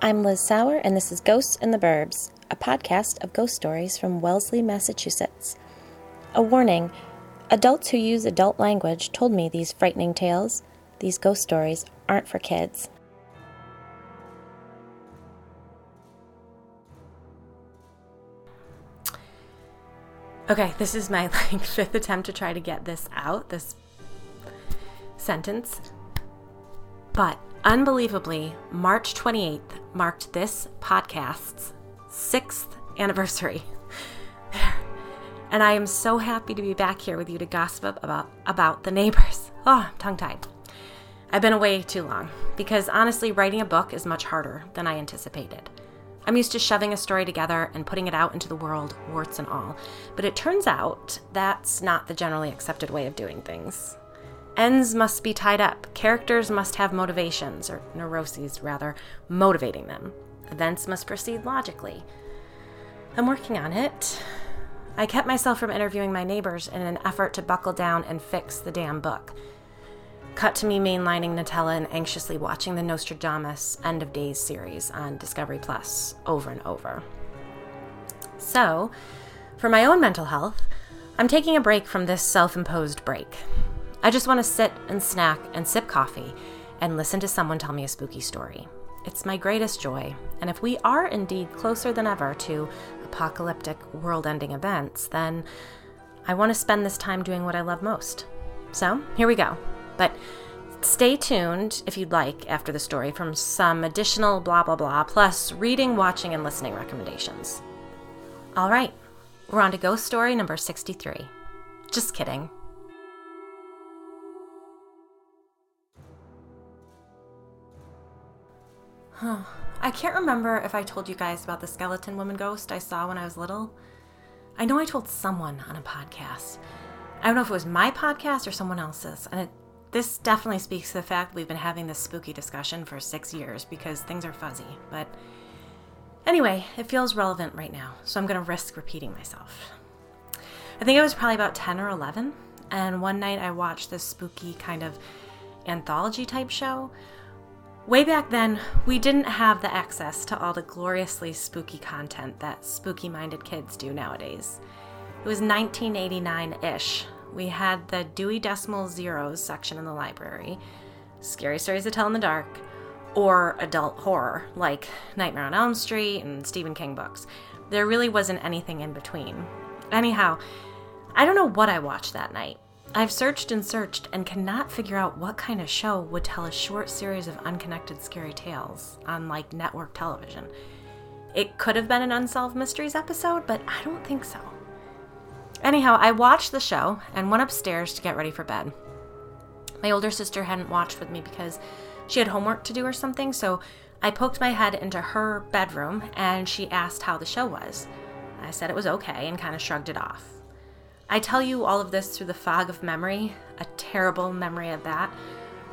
I'm Liz Sauer, and this is Ghosts in the Burbs, a podcast of ghost stories from Wellesley, Massachusetts. A warning adults who use adult language told me these frightening tales, these ghost stories, aren't for kids. Okay, this is my like fifth attempt to try to get this out, this sentence. But unbelievably, March 28th marked this podcast's sixth anniversary. and I am so happy to be back here with you to gossip about about the neighbors. Ah, oh, I'm tongue-tied. I've been away too long because honestly, writing a book is much harder than I anticipated. I'm used to shoving a story together and putting it out into the world, warts and all. But it turns out that's not the generally accepted way of doing things. Ends must be tied up. Characters must have motivations, or neuroses rather, motivating them. Events must proceed logically. I'm working on it. I kept myself from interviewing my neighbors in an effort to buckle down and fix the damn book. Cut to me mainlining Nutella and anxiously watching the Nostradamus End of Days series on Discovery Plus over and over. So, for my own mental health, I'm taking a break from this self imposed break. I just want to sit and snack and sip coffee and listen to someone tell me a spooky story. It's my greatest joy, and if we are indeed closer than ever to apocalyptic world ending events, then I want to spend this time doing what I love most. So, here we go. But stay tuned if you'd like after the story from some additional blah blah blah, plus reading, watching, and listening recommendations. All right, we're on to ghost story number 63. Just kidding. Huh. I can't remember if I told you guys about the skeleton woman ghost I saw when I was little. I know I told someone on a podcast. I don't know if it was my podcast or someone else's, and it this definitely speaks to the fact we've been having this spooky discussion for six years because things are fuzzy. But anyway, it feels relevant right now, so I'm going to risk repeating myself. I think I was probably about 10 or 11, and one night I watched this spooky kind of anthology type show. Way back then, we didn't have the access to all the gloriously spooky content that spooky minded kids do nowadays. It was 1989 ish we had the Dewey Decimal Zeros section in the library, scary stories to tell in the dark, or adult horror like Nightmare on Elm Street and Stephen King books. There really wasn't anything in between. Anyhow, I don't know what I watched that night. I've searched and searched and cannot figure out what kind of show would tell a short series of unconnected scary tales on like network television. It could have been an Unsolved Mysteries episode, but I don't think so. Anyhow, I watched the show and went upstairs to get ready for bed. My older sister hadn't watched with me because she had homework to do or something, so I poked my head into her bedroom and she asked how the show was. I said it was okay and kind of shrugged it off. I tell you all of this through the fog of memory, a terrible memory of that,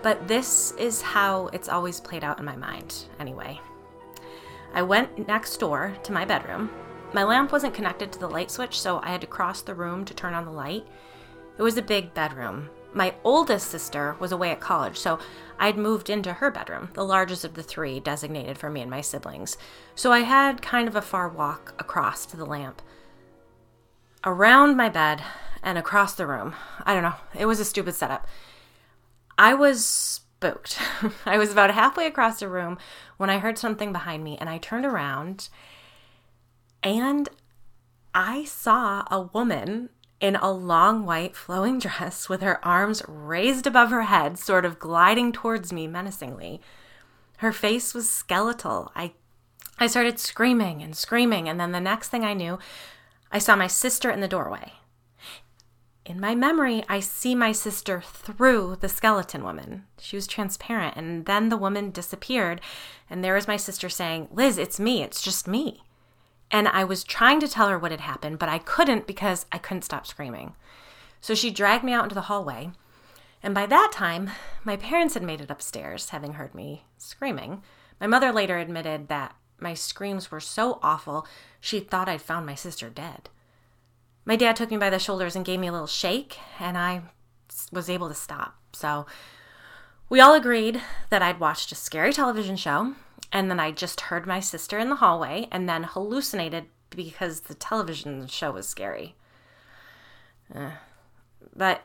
but this is how it's always played out in my mind, anyway. I went next door to my bedroom my lamp wasn't connected to the light switch, so I had to cross the room to turn on the light. It was a big bedroom. My oldest sister was away at college, so I'd moved into her bedroom, the largest of the three designated for me and my siblings. So I had kind of a far walk across to the lamp. Around my bed and across the room. I don't know. It was a stupid setup. I was spooked. I was about halfway across the room when I heard something behind me, and I turned around and I saw a woman in a long white flowing dress with her arms raised above her head, sort of gliding towards me menacingly. Her face was skeletal. I I started screaming and screaming, and then the next thing I knew, I saw my sister in the doorway. In my memory, I see my sister through the skeleton woman. She was transparent, and then the woman disappeared, and there was my sister saying, Liz, it's me, it's just me. And I was trying to tell her what had happened, but I couldn't because I couldn't stop screaming. So she dragged me out into the hallway. And by that time, my parents had made it upstairs, having heard me screaming. My mother later admitted that my screams were so awful, she thought I'd found my sister dead. My dad took me by the shoulders and gave me a little shake, and I was able to stop. So we all agreed that I'd watched a scary television show And then I just heard my sister in the hallway and then hallucinated because the television show was scary. Uh, but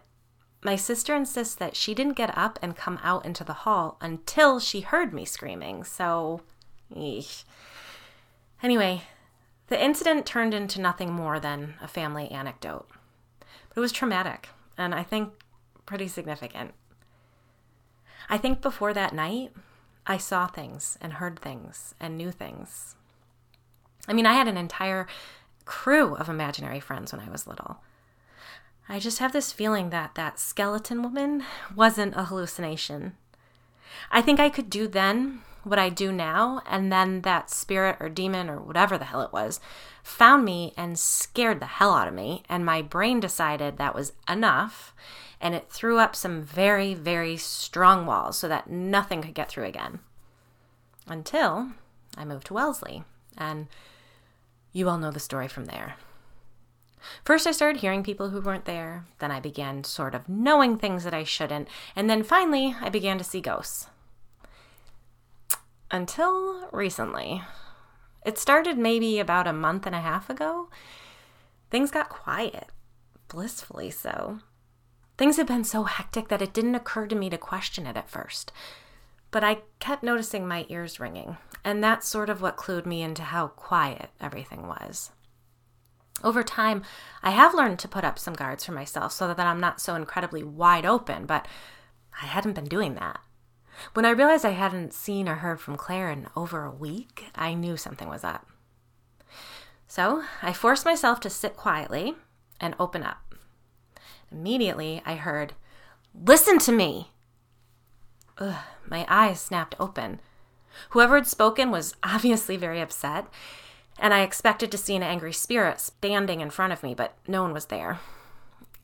my sister insists that she didn't get up and come out into the hall until she heard me screaming, so. Eesh. Anyway, the incident turned into nothing more than a family anecdote. But it was traumatic, and I think pretty significant. I think before that night, I saw things and heard things and knew things. I mean, I had an entire crew of imaginary friends when I was little. I just have this feeling that that skeleton woman wasn't a hallucination. I think I could do then what I do now, and then that spirit or demon or whatever the hell it was found me and scared the hell out of me, and my brain decided that was enough, and it threw up some very, very strong walls so that nothing could get through again. Until I moved to Wellesley, and you all know the story from there. First, I started hearing people who weren't there. Then, I began sort of knowing things that I shouldn't. And then finally, I began to see ghosts. Until recently. It started maybe about a month and a half ago. Things got quiet, blissfully so. Things had been so hectic that it didn't occur to me to question it at first. But I kept noticing my ears ringing, and that's sort of what clued me into how quiet everything was. Over time, I have learned to put up some guards for myself so that I'm not so incredibly wide open, but I hadn't been doing that. When I realized I hadn't seen or heard from Claire in over a week, I knew something was up. So I forced myself to sit quietly and open up. Immediately, I heard, Listen to me! Ugh, my eyes snapped open. Whoever had spoken was obviously very upset, and I expected to see an angry spirit standing in front of me, but no one was there.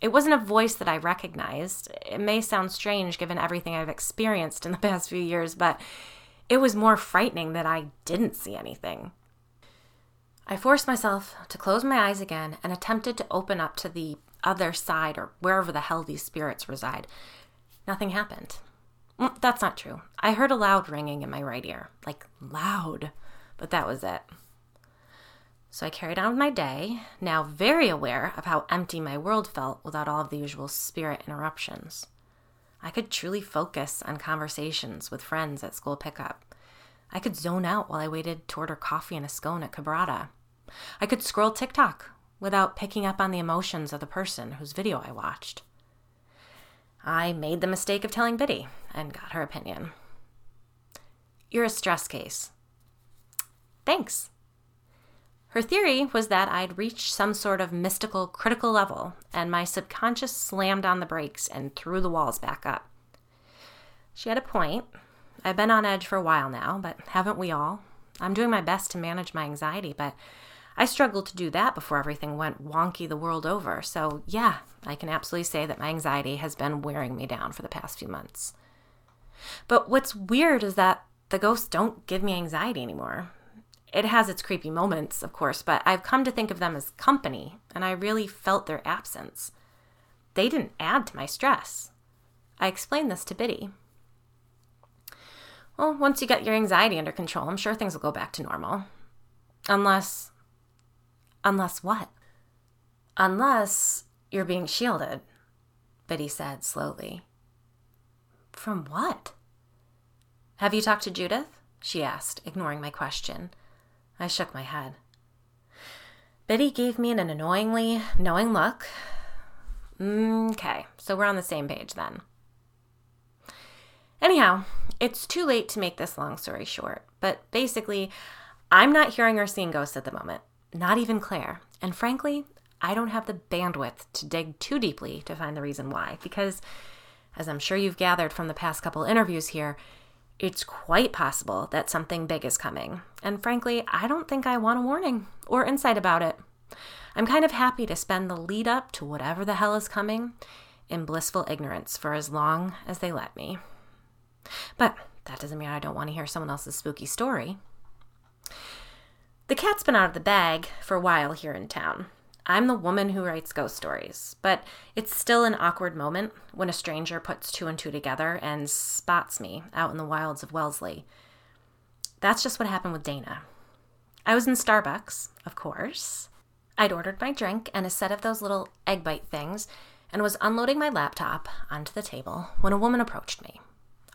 It wasn't a voice that I recognized. It may sound strange given everything I've experienced in the past few years, but it was more frightening that I didn't see anything. I forced myself to close my eyes again and attempted to open up to the other side or wherever the hell these spirits reside. Nothing happened. Well, that's not true. I heard a loud ringing in my right ear, like loud, but that was it. So I carried on with my day, now very aware of how empty my world felt without all of the usual spirit interruptions. I could truly focus on conversations with friends at school pickup. I could zone out while I waited to order coffee and a scone at Quebrada. I could scroll TikTok without picking up on the emotions of the person whose video I watched. I made the mistake of telling Biddy and got her opinion. You're a stress case. Thanks. Her theory was that I'd reached some sort of mystical critical level, and my subconscious slammed on the brakes and threw the walls back up. She had a point. I've been on edge for a while now, but haven't we all? I'm doing my best to manage my anxiety, but I struggled to do that before everything went wonky the world over. So, yeah, I can absolutely say that my anxiety has been wearing me down for the past few months. But what's weird is that the ghosts don't give me anxiety anymore. It has its creepy moments, of course, but I've come to think of them as company, and I really felt their absence. They didn't add to my stress. I explained this to Biddy. Well, once you get your anxiety under control, I'm sure things will go back to normal. Unless Unless what? Unless you're being shielded, Biddy said slowly. From what? Have you talked to Judith? she asked, ignoring my question. I shook my head. Biddy gave me an annoyingly knowing look. Okay, so we're on the same page then. Anyhow, it's too late to make this long story short, but basically, I'm not hearing or seeing ghosts at the moment not even Claire. And frankly, I don't have the bandwidth to dig too deeply to find the reason why, because as I'm sure you've gathered from the past couple interviews here, it's quite possible that something big is coming. And frankly, I don't think I want a warning or insight about it. I'm kind of happy to spend the lead up to whatever the hell is coming in blissful ignorance for as long as they let me. But that doesn't mean I don't want to hear someone else's spooky story. The cat's been out of the bag for a while here in town. I'm the woman who writes ghost stories, but it's still an awkward moment when a stranger puts two and two together and spots me out in the wilds of Wellesley. that's just what happened with Dana. I was in Starbucks, of course. I'd ordered my drink and a set of those little egg bite things and was unloading my laptop onto the table when a woman approached me.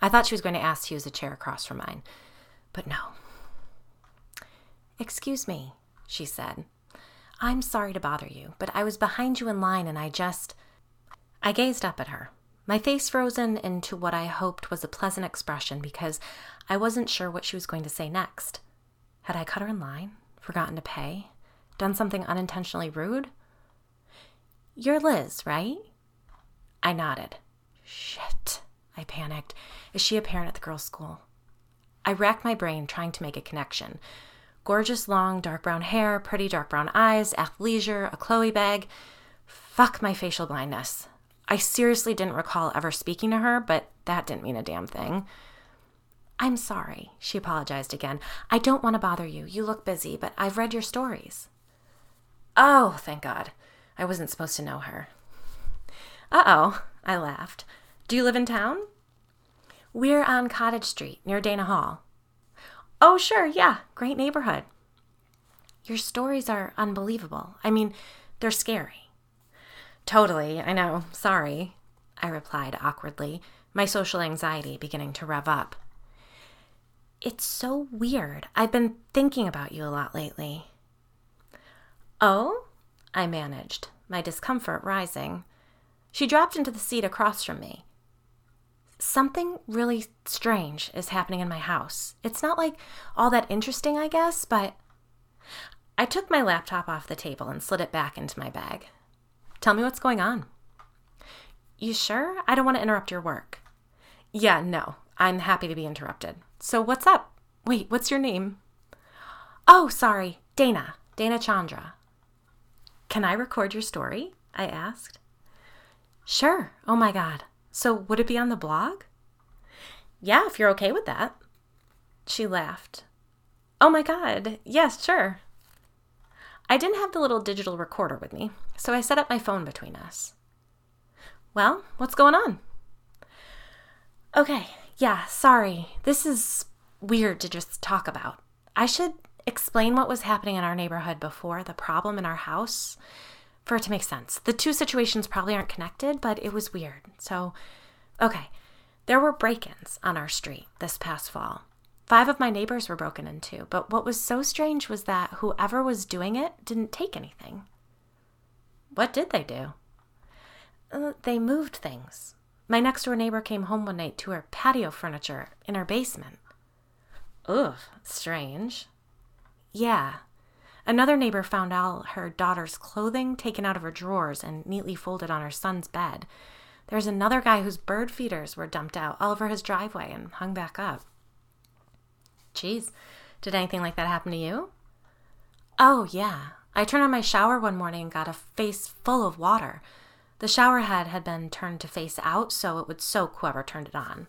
I thought she was going to ask to use a chair across from mine, but no. Excuse me, she said. I'm sorry to bother you, but I was behind you in line and I just. I gazed up at her, my face frozen into what I hoped was a pleasant expression because I wasn't sure what she was going to say next. Had I cut her in line? Forgotten to pay? Done something unintentionally rude? You're Liz, right? I nodded. Shit, I panicked. Is she a parent at the girls' school? I racked my brain trying to make a connection. Gorgeous long dark brown hair, pretty dark brown eyes, athleisure, a Chloe bag. Fuck my facial blindness. I seriously didn't recall ever speaking to her, but that didn't mean a damn thing. I'm sorry, she apologized again. I don't want to bother you. You look busy, but I've read your stories. Oh, thank God. I wasn't supposed to know her. Uh oh, I laughed. Do you live in town? We're on Cottage Street, near Dana Hall. Oh, sure, yeah, great neighborhood. Your stories are unbelievable. I mean, they're scary. Totally, I know. Sorry, I replied awkwardly, my social anxiety beginning to rev up. It's so weird. I've been thinking about you a lot lately. Oh? I managed, my discomfort rising. She dropped into the seat across from me. Something really strange is happening in my house. It's not like all that interesting, I guess, but. I took my laptop off the table and slid it back into my bag. Tell me what's going on. You sure? I don't want to interrupt your work. Yeah, no. I'm happy to be interrupted. So, what's up? Wait, what's your name? Oh, sorry. Dana. Dana Chandra. Can I record your story? I asked. Sure. Oh my God. So, would it be on the blog? Yeah, if you're okay with that. She laughed. Oh my God. Yes, sure. I didn't have the little digital recorder with me, so I set up my phone between us. Well, what's going on? Okay, yeah, sorry. This is weird to just talk about. I should explain what was happening in our neighborhood before the problem in our house for it to make sense. The two situations probably aren't connected, but it was weird. So, okay, there were break ins on our street this past fall. Five of my neighbors were broken into, but what was so strange was that whoever was doing it didn't take anything. What did they do? Uh, they moved things. My next door neighbor came home one night to her patio furniture in her basement. Ugh, strange. Yeah. Another neighbor found all her daughter's clothing taken out of her drawers and neatly folded on her son's bed. There's another guy whose bird feeders were dumped out all over his driveway and hung back up. Geez, did anything like that happen to you? Oh, yeah. I turned on my shower one morning and got a face full of water. The shower head had been turned to face out so it would soak whoever turned it on.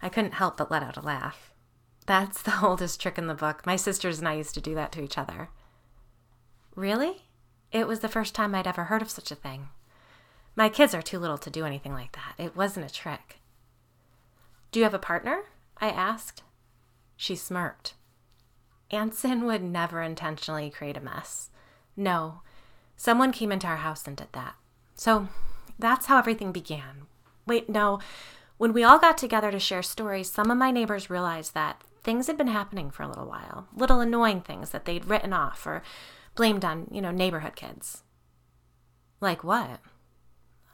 I couldn't help but let out a laugh. That's the oldest trick in the book. My sisters and I used to do that to each other. Really? It was the first time I'd ever heard of such a thing. My kids are too little to do anything like that. It wasn't a trick. Do you have a partner? I asked. She smirked. Anson would never intentionally create a mess. No, someone came into our house and did that. So that's how everything began. Wait, no. When we all got together to share stories, some of my neighbors realized that things had been happening for a little while, little annoying things that they'd written off or blamed on, you know, neighborhood kids. Like what?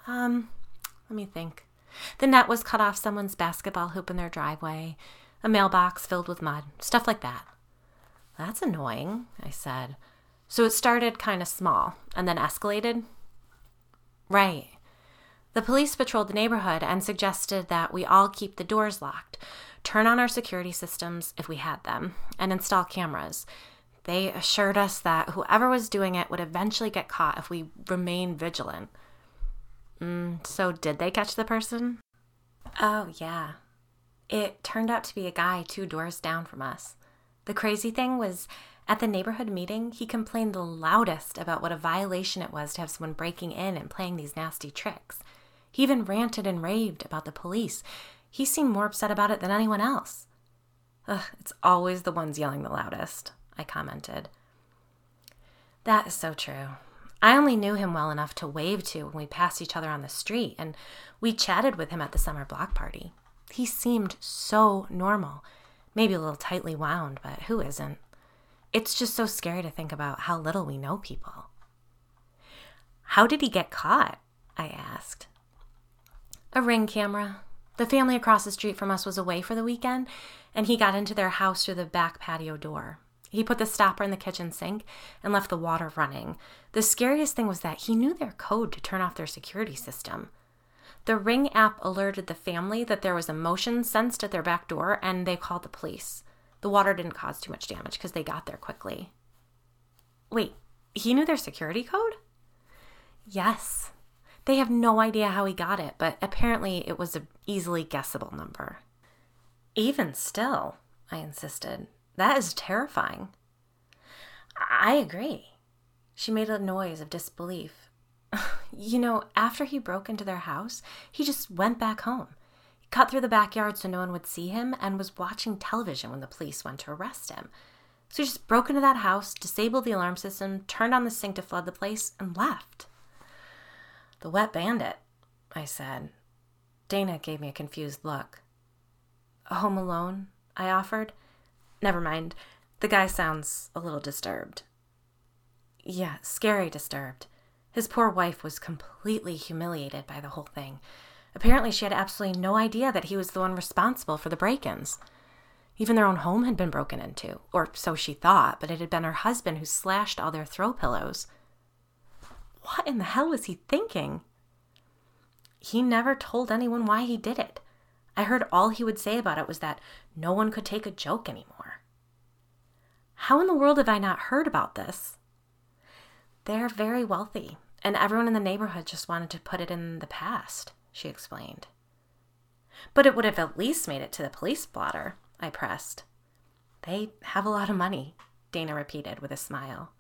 Um, let me think. The net was cut off someone's basketball hoop in their driveway, a mailbox filled with mud, stuff like that. That's annoying, I said. So it started kind of small and then escalated? Right. The police patrolled the neighborhood and suggested that we all keep the doors locked turn on our security systems if we had them, and install cameras. They assured us that whoever was doing it would eventually get caught if we remained vigilant. Mm, so, did they catch the person? Oh, yeah. It turned out to be a guy two doors down from us. The crazy thing was, at the neighborhood meeting, he complained the loudest about what a violation it was to have someone breaking in and playing these nasty tricks. He even ranted and raved about the police he seemed more upset about it than anyone else. Ugh, it's always the ones yelling the loudest, I commented. That is so true. I only knew him well enough to wave to when we passed each other on the street, and we chatted with him at the summer block party. He seemed so normal, maybe a little tightly wound, but who isn't? It's just so scary to think about how little we know people. How did he get caught? I asked. A ring camera. The family across the street from us was away for the weekend, and he got into their house through the back patio door. He put the stopper in the kitchen sink and left the water running. The scariest thing was that he knew their code to turn off their security system. The Ring app alerted the family that there was a motion sensed at their back door and they called the police. The water didn't cause too much damage because they got there quickly. Wait, he knew their security code? Yes. They have no idea how he got it, but apparently it was an easily guessable number. Even still, I insisted, that is terrifying. I agree. She made a noise of disbelief. you know, after he broke into their house, he just went back home. He cut through the backyard so no one would see him and was watching television when the police went to arrest him. So he just broke into that house, disabled the alarm system, turned on the sink to flood the place, and left. The wet bandit, I said. Dana gave me a confused look. Home alone? I offered. Never mind. The guy sounds a little disturbed. Yeah, scary disturbed. His poor wife was completely humiliated by the whole thing. Apparently, she had absolutely no idea that he was the one responsible for the break ins. Even their own home had been broken into, or so she thought, but it had been her husband who slashed all their throw pillows. What in the hell was he thinking? He never told anyone why he did it. I heard all he would say about it was that no one could take a joke anymore. How in the world have I not heard about this? They're very wealthy, and everyone in the neighborhood just wanted to put it in the past, she explained. But it would have at least made it to the police blotter, I pressed. They have a lot of money, Dana repeated with a smile.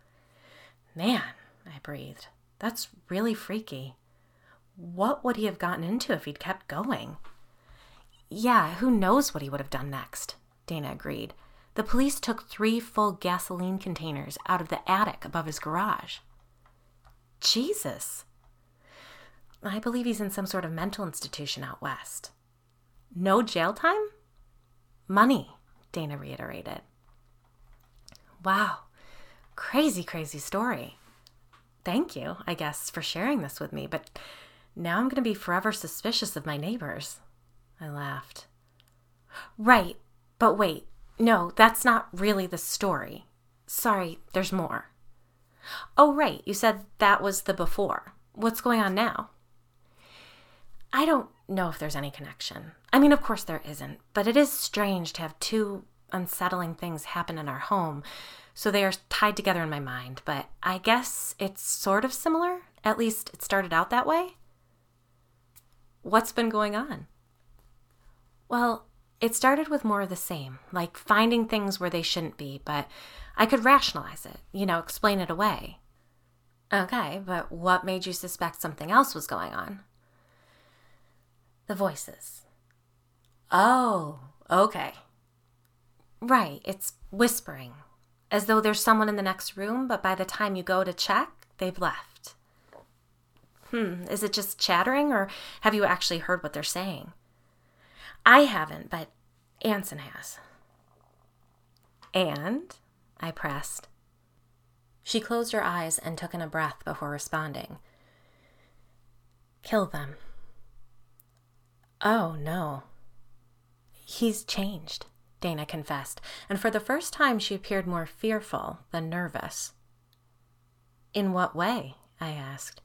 Man, I breathed, that's really freaky. What would he have gotten into if he'd kept going? Yeah, who knows what he would have done next, Dana agreed. The police took three full gasoline containers out of the attic above his garage. Jesus. I believe he's in some sort of mental institution out west. No jail time? Money, Dana reiterated. Wow. Crazy, crazy story. Thank you, I guess, for sharing this with me, but now I'm going to be forever suspicious of my neighbors. I laughed. Right, but wait. No, that's not really the story. Sorry, there's more. Oh, right, you said that was the before. What's going on now? I don't know if there's any connection. I mean, of course there isn't, but it is strange to have two unsettling things happen in our home, so they are tied together in my mind. But I guess it's sort of similar. At least it started out that way. What's been going on? Well, it started with more of the same, like finding things where they shouldn't be, but I could rationalize it, you know, explain it away. Okay, but what made you suspect something else was going on? The voices. Oh, okay. Right, it's whispering, as though there's someone in the next room, but by the time you go to check, they've left. Hmm, is it just chattering, or have you actually heard what they're saying? I haven't, but Anson has. And? I pressed. She closed her eyes and took in a breath before responding. Kill them. Oh, no. He's changed, Dana confessed, and for the first time she appeared more fearful than nervous. In what way? I asked.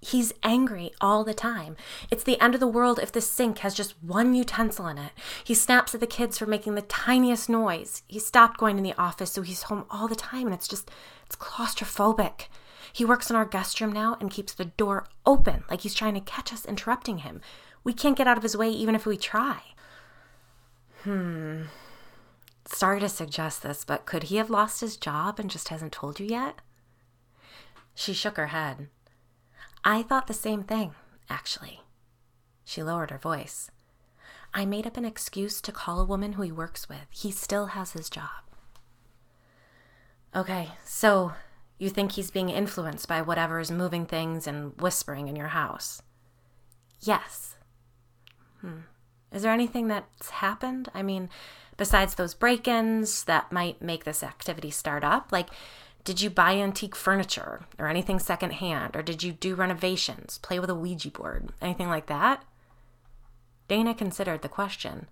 He's angry all the time. It's the end of the world if the sink has just one utensil in it. He snaps at the kids for making the tiniest noise. He stopped going to the office, so he's home all the time, and it's just, it's claustrophobic. He works in our guest room now and keeps the door open like he's trying to catch us interrupting him. We can't get out of his way even if we try. Hmm. Sorry to suggest this, but could he have lost his job and just hasn't told you yet? She shook her head. I thought the same thing, actually. She lowered her voice. I made up an excuse to call a woman who he works with. He still has his job. Okay, so you think he's being influenced by whatever is moving things and whispering in your house? Yes. Hmm. Is there anything that's happened? I mean, besides those break ins that might make this activity start up? Like, did you buy antique furniture or anything secondhand? Or did you do renovations, play with a Ouija board, anything like that? Dana considered the question.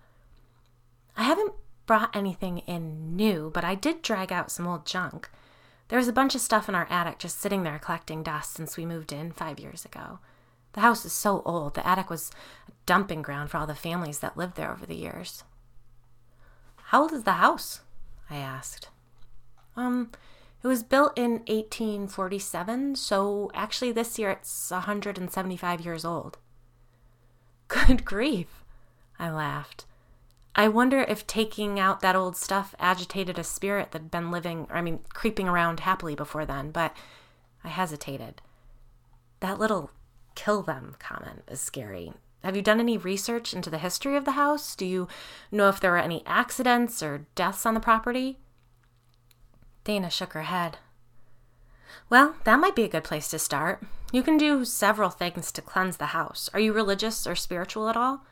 I haven't brought anything in new, but I did drag out some old junk. There was a bunch of stuff in our attic just sitting there collecting dust since we moved in five years ago. The house is so old, the attic was a dumping ground for all the families that lived there over the years. How old is the house? I asked. Um, it was built in 1847, so actually this year it's 175 years old. Good grief, I laughed. I wonder if taking out that old stuff agitated a spirit that'd been living, I mean, creeping around happily before then, but I hesitated. That little kill them comment is scary. Have you done any research into the history of the house? Do you know if there were any accidents or deaths on the property? Dana shook her head. Well, that might be a good place to start. You can do several things to cleanse the house. Are you religious or spiritual at all?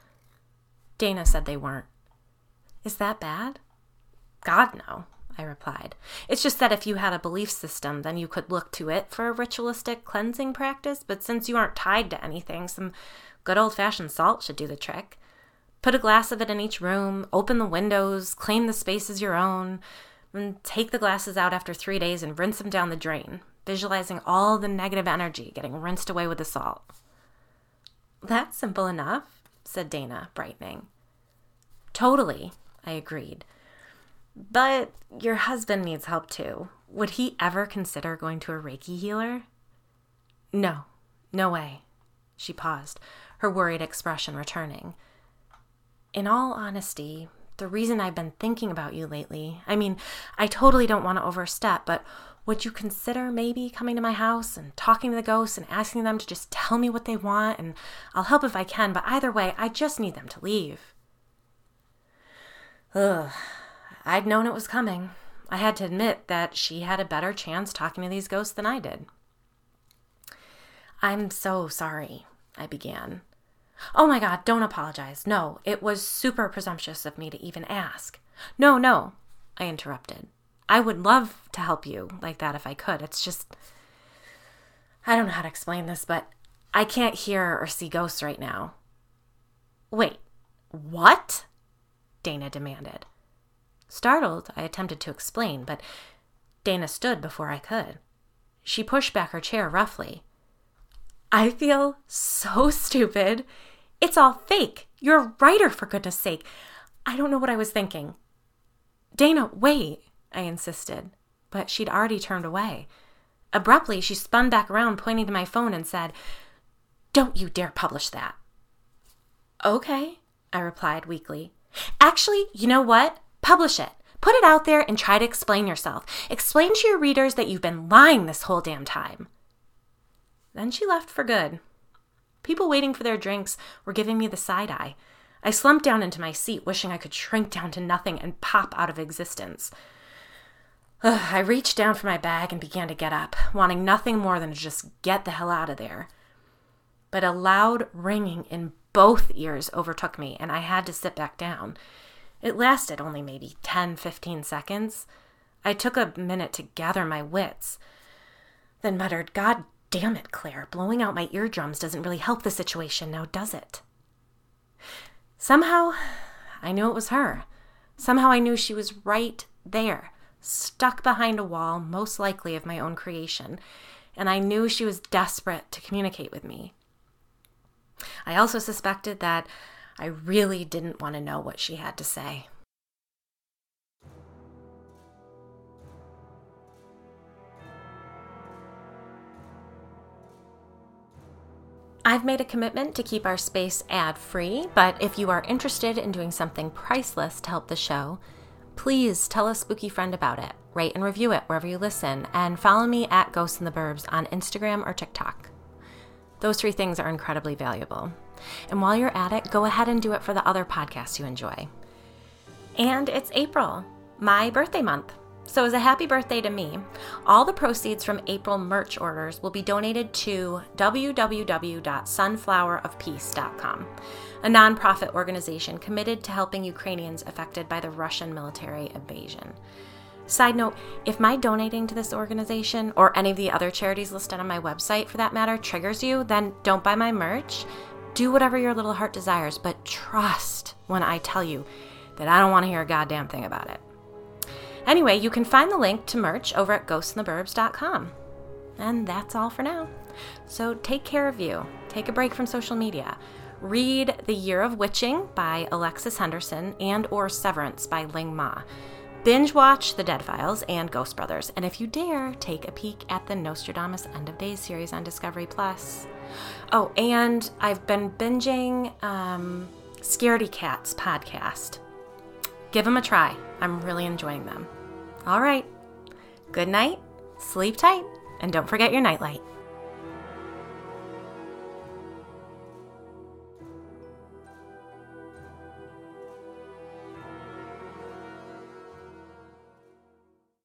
Dana said they weren't. Is that bad? God, no, I replied. It's just that if you had a belief system, then you could look to it for a ritualistic cleansing practice, but since you aren't tied to anything, some good old fashioned salt should do the trick. Put a glass of it in each room, open the windows, claim the space as your own, and take the glasses out after three days and rinse them down the drain, visualizing all the negative energy getting rinsed away with the salt. That's simple enough, said Dana, brightening. Totally, I agreed. But your husband needs help too. Would he ever consider going to a Reiki healer? No, no way. She paused, her worried expression returning. In all honesty, the reason I've been thinking about you lately, I mean, I totally don't want to overstep, but would you consider maybe coming to my house and talking to the ghosts and asking them to just tell me what they want? And I'll help if I can, but either way, I just need them to leave. Ugh, I'd known it was coming. I had to admit that she had a better chance talking to these ghosts than I did. I'm so sorry, I began. Oh my God, don't apologize. No, it was super presumptuous of me to even ask. No, no, I interrupted. I would love to help you like that if I could. It's just. I don't know how to explain this, but I can't hear or see ghosts right now. Wait, what? Dana demanded. Startled, I attempted to explain, but Dana stood before I could. She pushed back her chair roughly. I feel so stupid. It's all fake. You're a writer, for goodness sake. I don't know what I was thinking. Dana, wait, I insisted, but she'd already turned away. Abruptly, she spun back around, pointing to my phone, and said, Don't you dare publish that. Okay, I replied weakly. Actually, you know what? Publish it. Put it out there and try to explain yourself. Explain to your readers that you've been lying this whole damn time. Then she left for good. People waiting for their drinks were giving me the side eye. I slumped down into my seat, wishing I could shrink down to nothing and pop out of existence. Ugh, I reached down for my bag and began to get up, wanting nothing more than to just get the hell out of there. But a loud ringing in both ears overtook me, and I had to sit back down. It lasted only maybe 10, 15 seconds. I took a minute to gather my wits, then muttered, God damn it, Claire, blowing out my eardrums doesn't really help the situation now, does it? Somehow, I knew it was her. Somehow I knew she was right there, stuck behind a wall, most likely of my own creation, and I knew she was desperate to communicate with me. I also suspected that I really didn't want to know what she had to say. I've made a commitment to keep our space ad free, but if you are interested in doing something priceless to help the show, please tell a spooky friend about it, rate and review it wherever you listen, and follow me at Ghosts in the Burbs on Instagram or TikTok. Those three things are incredibly valuable. And while you're at it, go ahead and do it for the other podcasts you enjoy. And it's April, my birthday month. So, as a happy birthday to me, all the proceeds from April merch orders will be donated to www.sunflowerofpeace.com, a nonprofit organization committed to helping Ukrainians affected by the Russian military invasion. Side note if my donating to this organization or any of the other charities listed on my website for that matter triggers you, then don't buy my merch. Do whatever your little heart desires, but trust when I tell you that I don't want to hear a goddamn thing about it. Anyway, you can find the link to merch over at ghostintheburbs.com. And that's all for now. So take care of you. Take a break from social media. Read The Year of Witching by Alexis Henderson and or Severance by Ling Ma. Binge watch The Dead Files and Ghost Brothers, and if you dare, take a peek at the Nostradamus End of Days series on Discovery Plus. Oh, and I've been binging um, Scaredy Cats podcast. Give them a try. I'm really enjoying them. All right. Good night, sleep tight, and don't forget your nightlight.